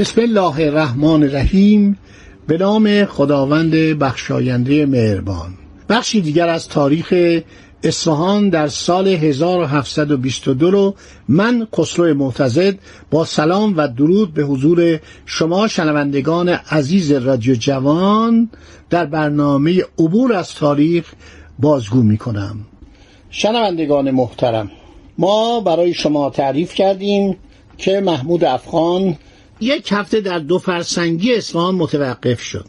بسم الله الرحمن الرحیم. به نام خداوند بخشاینده مهربان. بخشی دیگر از تاریخ اصفهان در سال 1722 رو من خسرو معتزد با سلام و درود به حضور شما شنوندگان عزیز رادیو جوان در برنامه عبور از تاریخ بازگو می کنم. شنوندگان محترم ما برای شما تعریف کردیم که محمود افغان یک هفته در دو فرسنگی اصفهان متوقف شد.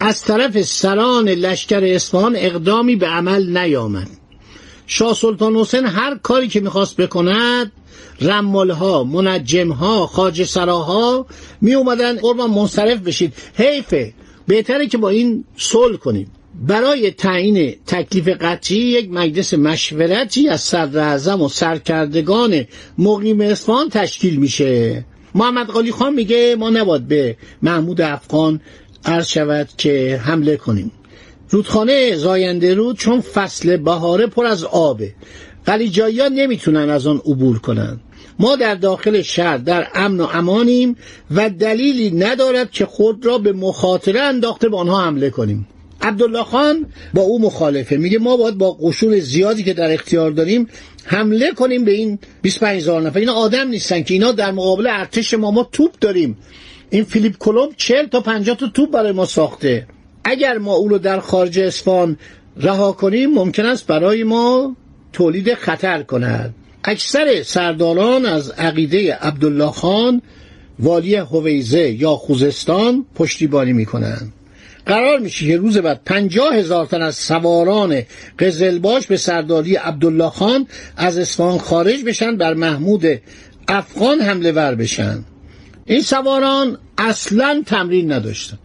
از طرف سران لشکر اصفهان اقدامی به عمل نیامد. شاه سلطان حسین هر کاری که می‌خواست بکند رمالها منجمها خاج سراها می اومدن قربان منصرف بشید. حیفه بهتره که با این صلح کنیم. برای تعیین تکلیف قطعی یک مجلس مشورتی از صدر و سرکردگان مقیم اصفهان تشکیل میشه. محمد قالی خان میگه ما نباید به محمود افغان عرض شود که حمله کنیم. رودخانه زاینده رود چون فصل بهاره پر از آبه. قلیجایی ها نمی‌تونن از آن عبور کنن. ما در داخل شهر در امن و امانیم و دلیلی ندارد که خود را به مخاطره انداخته به آنها حمله کنیم. عبدالله خان با او مخالفه. میگه ما باید با قشون زیادی که در اختیار داریم حمله کنیم به این 25 هزار نفر. اینا آدم نیستن که اینا در مقابل ارتش ما ما توپ داریم. این فیلیپ کلمب 40 تا 50 تا توپ برای ما ساخته. اگر ما او رو در خارج اسفان رها کنیم ممکن است برای ما تولید خطر کند. اکثر سرداران از عقیده عبدالله خان والی هویزه یا خوزستان پشتیبانی می‌کنند. قرار میشه که روز بعد پنجاه هزار تن از سواران قزلباش به سرداری عبدالله خان از اصفهان خارج بشن بر محمود افغان حمله ور بشن. این سواران اصلا تمرین نداشتن.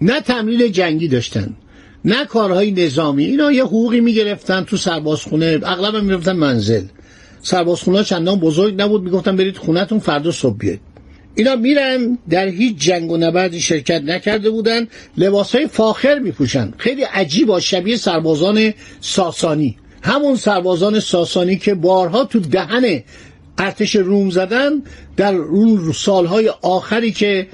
نه تمرین جنگی داشتن نه کارهای نظامی. اینا یه حقوقی می‌گرفتن تو سربازخونه اغلب می‌رفتن منزل. سربازخونه چندان بزرگ نبود می‌گفتن برید خونهتون فردا صبح بیاید. اینا میرن در هیچ جنگ و نبردی شرکت نکرده بودن. لباسهای فاخر میپوشن. خیلی عجیب شبیه سربازان ساسانی. همون سربازان ساسانی که بارها تو دهن ارتش روم زدن در اون سالهای آخری که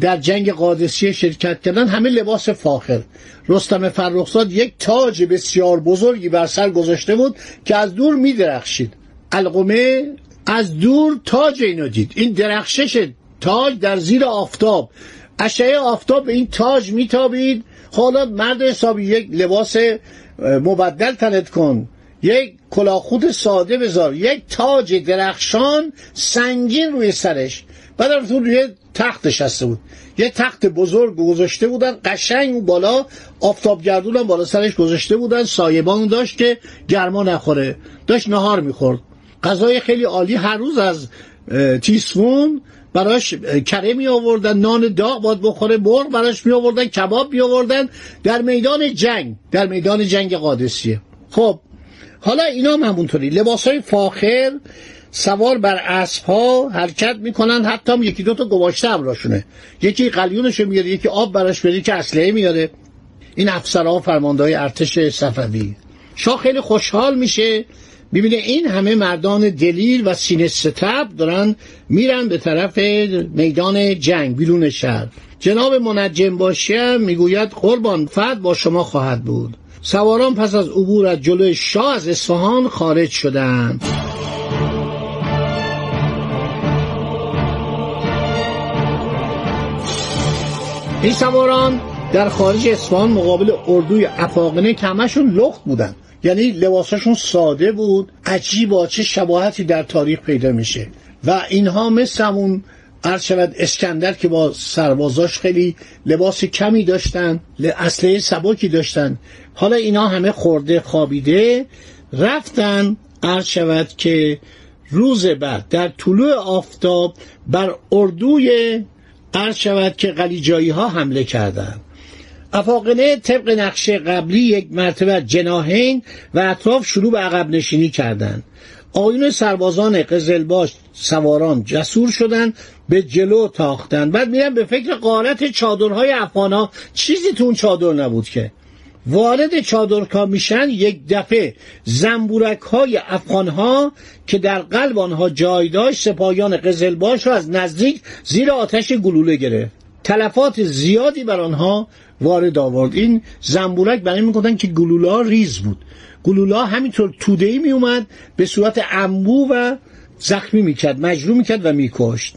در جنگ قادسیه شرکت کردن همه لباس فاخر. رستم فرخزاد یک تاج بسیار بزرگی بر سر گذاشته بود که از دور میدرخشید. القمه از دور تاج اینو دید. این درخشش تاج در زیر آفتاب. اشعه آفتاب به این تاج میتابید. حالا مرد حسابی یک لباس مبدل تنت کن. یک کلاخود ساده بذار. یک تاج درخشان سنگین روی سرش. بعد تو روی تخت نشسته بود. یه تخت بزرگ گذاشته بودن. قشنگ و بالا آفتاب گردون بالا سرش گذاشته بودن. سایبان داشت که گرما نخوره. داشت نهار می‌خورد. غذای خیلی عالی. هر روز از تیسفون براش کره می آوردن نان داغ باد بخوره مرغ براش می آوردن کباب می آوردن در میدان جنگ در میدان جنگ قادسیه. خب حالا اینا هم همونطوری. لباس های فاخر سوار بر اسب ها حرکت می‌کنن. حتی هم یکی دو تا گواشته همراهشونه. یکی قلیونشو میاره یکی آب براش بره که اسلحه میاره این افسرها فرمانده های ارتش صفوی. شاه خیلی خوشحال میشه. ببینه این همه مردان دلیل و سینه ستب دارن میرن به طرف میدان جنگ بیرون شهر. جناب منجم باشه می‌گوید قربان فرد با شما خواهد بود. سواران پس از عبور از جلوی شاه از اصفهان خارج شدند. این سواران در خارج اصفهان مقابل اردوی افاقنه کمشون لخت بودن. یعنی لباساشون ساده بود عجیبا چه شباهتی در تاریخ پیدا میشه. و اینها مثل همون عرض اسکندر که با سربازاش خیلی لباس کمی داشتن اسلحه سبکی داشتن. حالا اینا همه خورده خوابیده رفتن عرض شود که روز بعد در طلوع آفتاب بر اردوی عرض شود که قلیجایی ها حمله کردند. افاقنه طبق نقشه قبلی یک مرتبه جناهین و اطراف شروع به عقب نشینی کردند. آیون سربازان قزلباش سواران جسور شدن به جلو تاختن. بعد میرن به فکر قارت چادرهای افغانا چیزی تو اون چادر نبود که. وارد چادرکا میشن یک دفعه زنبورک های افغان ها که در قلب آنها جای داشت سپاهیان قزلباش را از نزدیک زیر آتش گلوله گرفت. تلفات زیادی بر آنها وارد آورد. این زنبورک برای می‌گفتن که گلوله ریز بود. گلوله همینطور تودهی می اومد به صورت انبو و زخمی می‌کرد مجروح می‌کرد و میکشت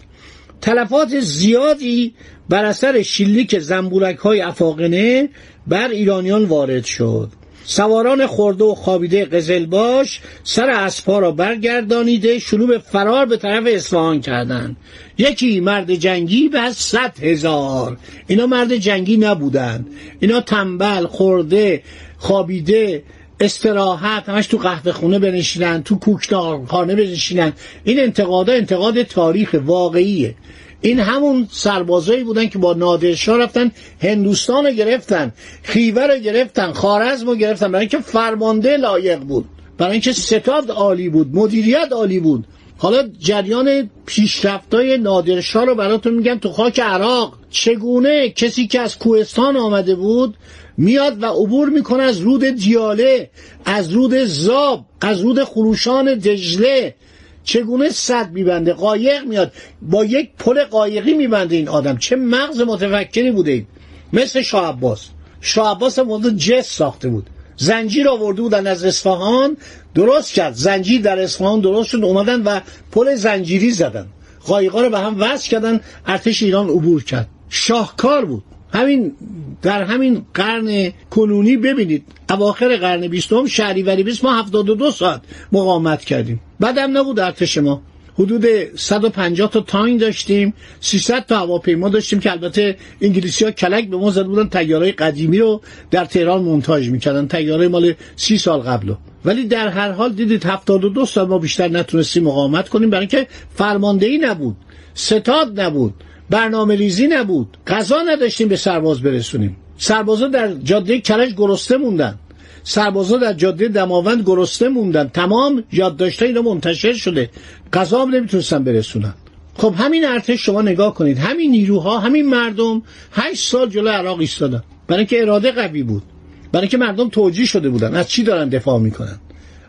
تلفات زیادی بر اثر شلیک زنبورک های افاقنه بر ایرانیان وارد شد. سواران خورده و خوابیده قزلباش سر اسبها را برگردانیده شروع به فرار به طرف اصفهان کردند. یکی مرد جنگی و صد هزار. اینا مرد جنگی نبودند. اینا تنبل خورده خوابیده استراحت همش تو قهوه خونه بنشینن تو خانه بنشینن. این انتقادا انتقاد تاریخ واقعیه. این همون سربازایی بودن که با نادرشاه رفتن هندوستان رو گرفتن خیوه رو گرفتن خارزم رو گرفتن. برای اینکه فرمانده لایق بود. برای اینکه ستاد عالی بود مدیریت عالی بود. حالا جریان پیشرفتای نادرشاه رو براتون میگم تو خاک عراق. چگونه کسی که از کوهستان آمده بود میاد و عبور می‌کنه از رود دیاله از رود زاب از رود خروشان دجله چگونه صد میبنده؟ قایق میاد. با یک پل قایقی میبنده این آدم. چه مغز متفکری بوده این. مثل شاه عباس. شاه عباس هم جس ساخته بود. زنجیر آورده بودن از اصفهان. درست کرد. زنجیر در اصفهان درست شد. اومدن و پل زنجیری زدن. قایقا رو به هم وصل کردن. ارتش ایران عبور کرد. شاهکار بود. همین در همین قرن کنونی ببینید اواخر قرن بیستم شهریوری بیست ما 72 ساعت مقاومت کردیم. بعدم نبود ارتش ما. حدود 150 تا تاین داشتیم 300 تا هواپیما داشتیم که البته انگلیسی ها کلک به ما زده بودن تیاره قدیمی رو در تهران مونتاژ می‌کردن تیاره مال 30 سال قبل ولی در هر حال دیدید 72 سال ما بیشتر نتونستیم مقاومت کنیم برای اینکه فرماندهی نبود ستاد نبود. برنامه ریزی نبود. غذا نداشتیم به سرباز برسونیم. سربازا در جاده کرج گرسته موندن. سربازا در جاده دماوند گرسته موندن. تمام یادداشت‌ها اینا منتشر شده. غذا هم نمی‌تونستن برسونن. خب همین ارتش شما نگاه کنید. همین نیروها همین مردم هشت سال جلو عراق ایستادن. برای اینکه اراده قوی بود. برای اینکه مردم توجیه شده بودن. از چی دارن دفاع می‌کنن؟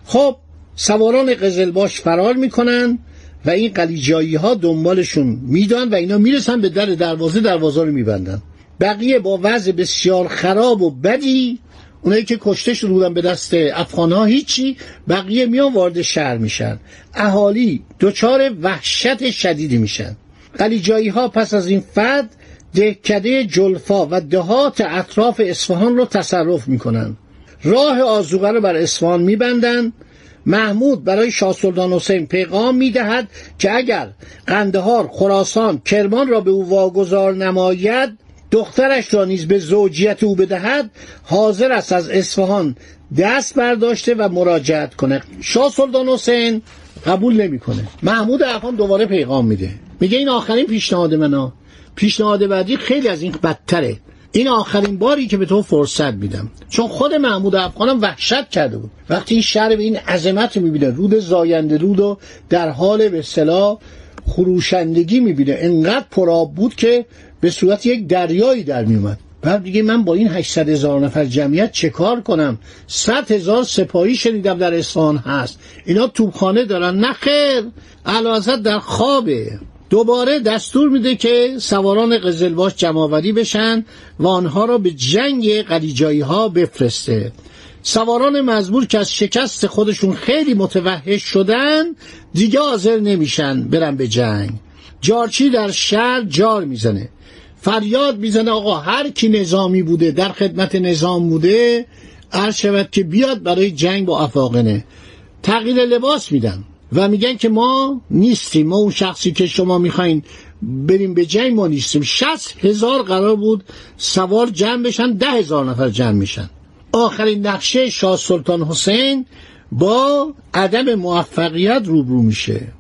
خب سواران قزلباش فرار می‌کنن. و این قلیجایی ها دنبالشون میدن و اینا می‌رسن به در دروازه دروازه رو میبندن. بقیه با وضع بسیار خراب و بدی اونایی که کشته شده بودن به دست افغان ها هیچی بقیه میان وارد شهر میشن. اهالی دچار وحشت شدیدی میشن. قلیجایی ها پس از این فد دهکده جلفا و دهات اطراف اصفهان رو تصرف می‌کنن. راه آزوغه رو بر اصفهان میبندن. محمود برای شاه سلطان حسین پیغام می‌دهد که اگر قندهار خراسان کرمان را به او واگذار نماید دخترش را نیز به زوجیت او بدهد حاضر است از اصفهان دست برداشته و مراجعت کنه شاه سلطان حسین قبول نمی‌کنه. محمود افغان دوباره پیغام میده. میگه این آخرین پیشنهاد منه. پیشنهاد بعدی خیلی از این بدتره. این آخرین باری که به تو فرصت میدم. چون خود محمود افغانم وحشت کرده بود. وقتی این شهر به این عظمت می‌بینه رود زاینده رود و در حال به صلاح خروشندگی می‌بینه. انقدر پراب بود که به صورت یک دریایی در میومد بعد دیگه من با این 800 هزار نفر جمعیت چه کار کنم؟ 100 هزار سپاهی شنیدم در اصفهان هست. اینا توبخانه دارن. نه خیر. در خوابه. دوباره دستور میده که سواران قزلباش جمعآوری بشن و آنها را به جنگ قلیجایی ها بفرسته. سواران مزبور که از شکست خودشون خیلی متوحش شدن دیگه حاضر نمیشن برن به جنگ. جارچی در شهر جار می‌زنه. فریاد می‌زنه آقا هر کی نظامی بوده در خدمت نظام بوده عرض شود که بیاد برای جنگ با افاقنه. تغییر لباس میدن. و میگن که ما نیستیم. ما اون شخصی که شما می‌خواین بریم به جنگ ما نیستیم. شست هزار قرار بود سوار جمع بشن ده هزار نفر جمع میشن. آخرین نقشه شاه سلطان حسین با عدم موفقیت روبرو میشه.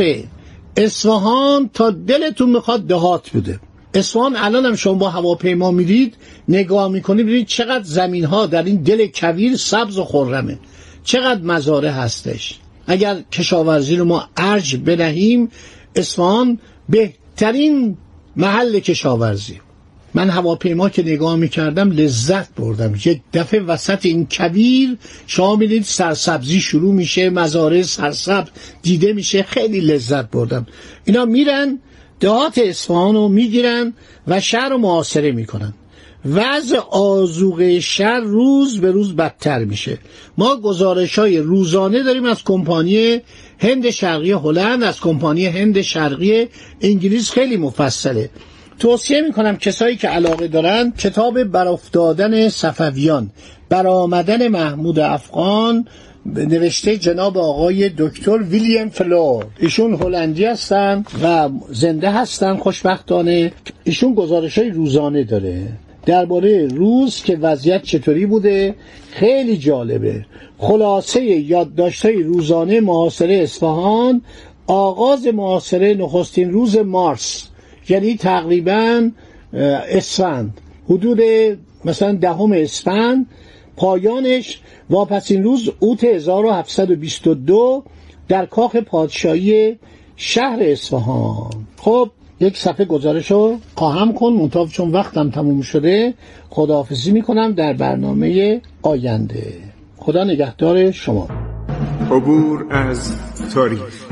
اطراف اصفهان تا دلتون می‌خواد دهات بوده اصفهان الان هم شما با هواپیما میرید نگاه می‌کنید ببینید چقدر زمین ها در این دل کویر سبز و خرمه. چقدر مزاره هستش. اگر کشاورزی رو ما ارج بدهیم اصفهان بهترین محل کشاورزی. من هواپیما که نگاه می‌کردم لذت بردم. یک دفعه وسط این کویر شما می‌دید سرسبزی شروع میشه مزارع سرسبز دیده میشه. خیلی لذت بردم. اینا میرن دهات اصفهان رو می‌گیرن و شهر رو محاصره می‌کنن. وضع آزوغه شهر روز به روز بدتر میشه. ما گزارش های روزانه داریم از کمپانی هند شرقی هلند از کمپانی هند شرقی انگلیس خیلی مفصله. توصیه می‌کنم کسایی که علاقه دارن کتاب برافتادن صفویان برآمدن محمود افغان نوشته جناب آقای دکتر ویلیام فلور. ایشون هلندی هستن و زنده هستن خوشبختانه. ایشون گزارش های روزانه داره. درباره روز که وضعیت چطوری بوده خیلی جالبه. خلاصه یادداشت‌های روزانه محاصره اصفهان آغاز محاصره نخستین روز مارس. یعنی تقریبا اسفند. حدود مثلا دهم اسفند. پایانش واپسین روز اوت 1722 در کاخ پادشاهی شهر اصفهان. خب یک صفحه گزارش رو خواهم کن. منطقه چون وقتم تموم شده خداحافظی می‌کنم در برنامه آینده. خدا نگهدار شما. عبور از تاریخ.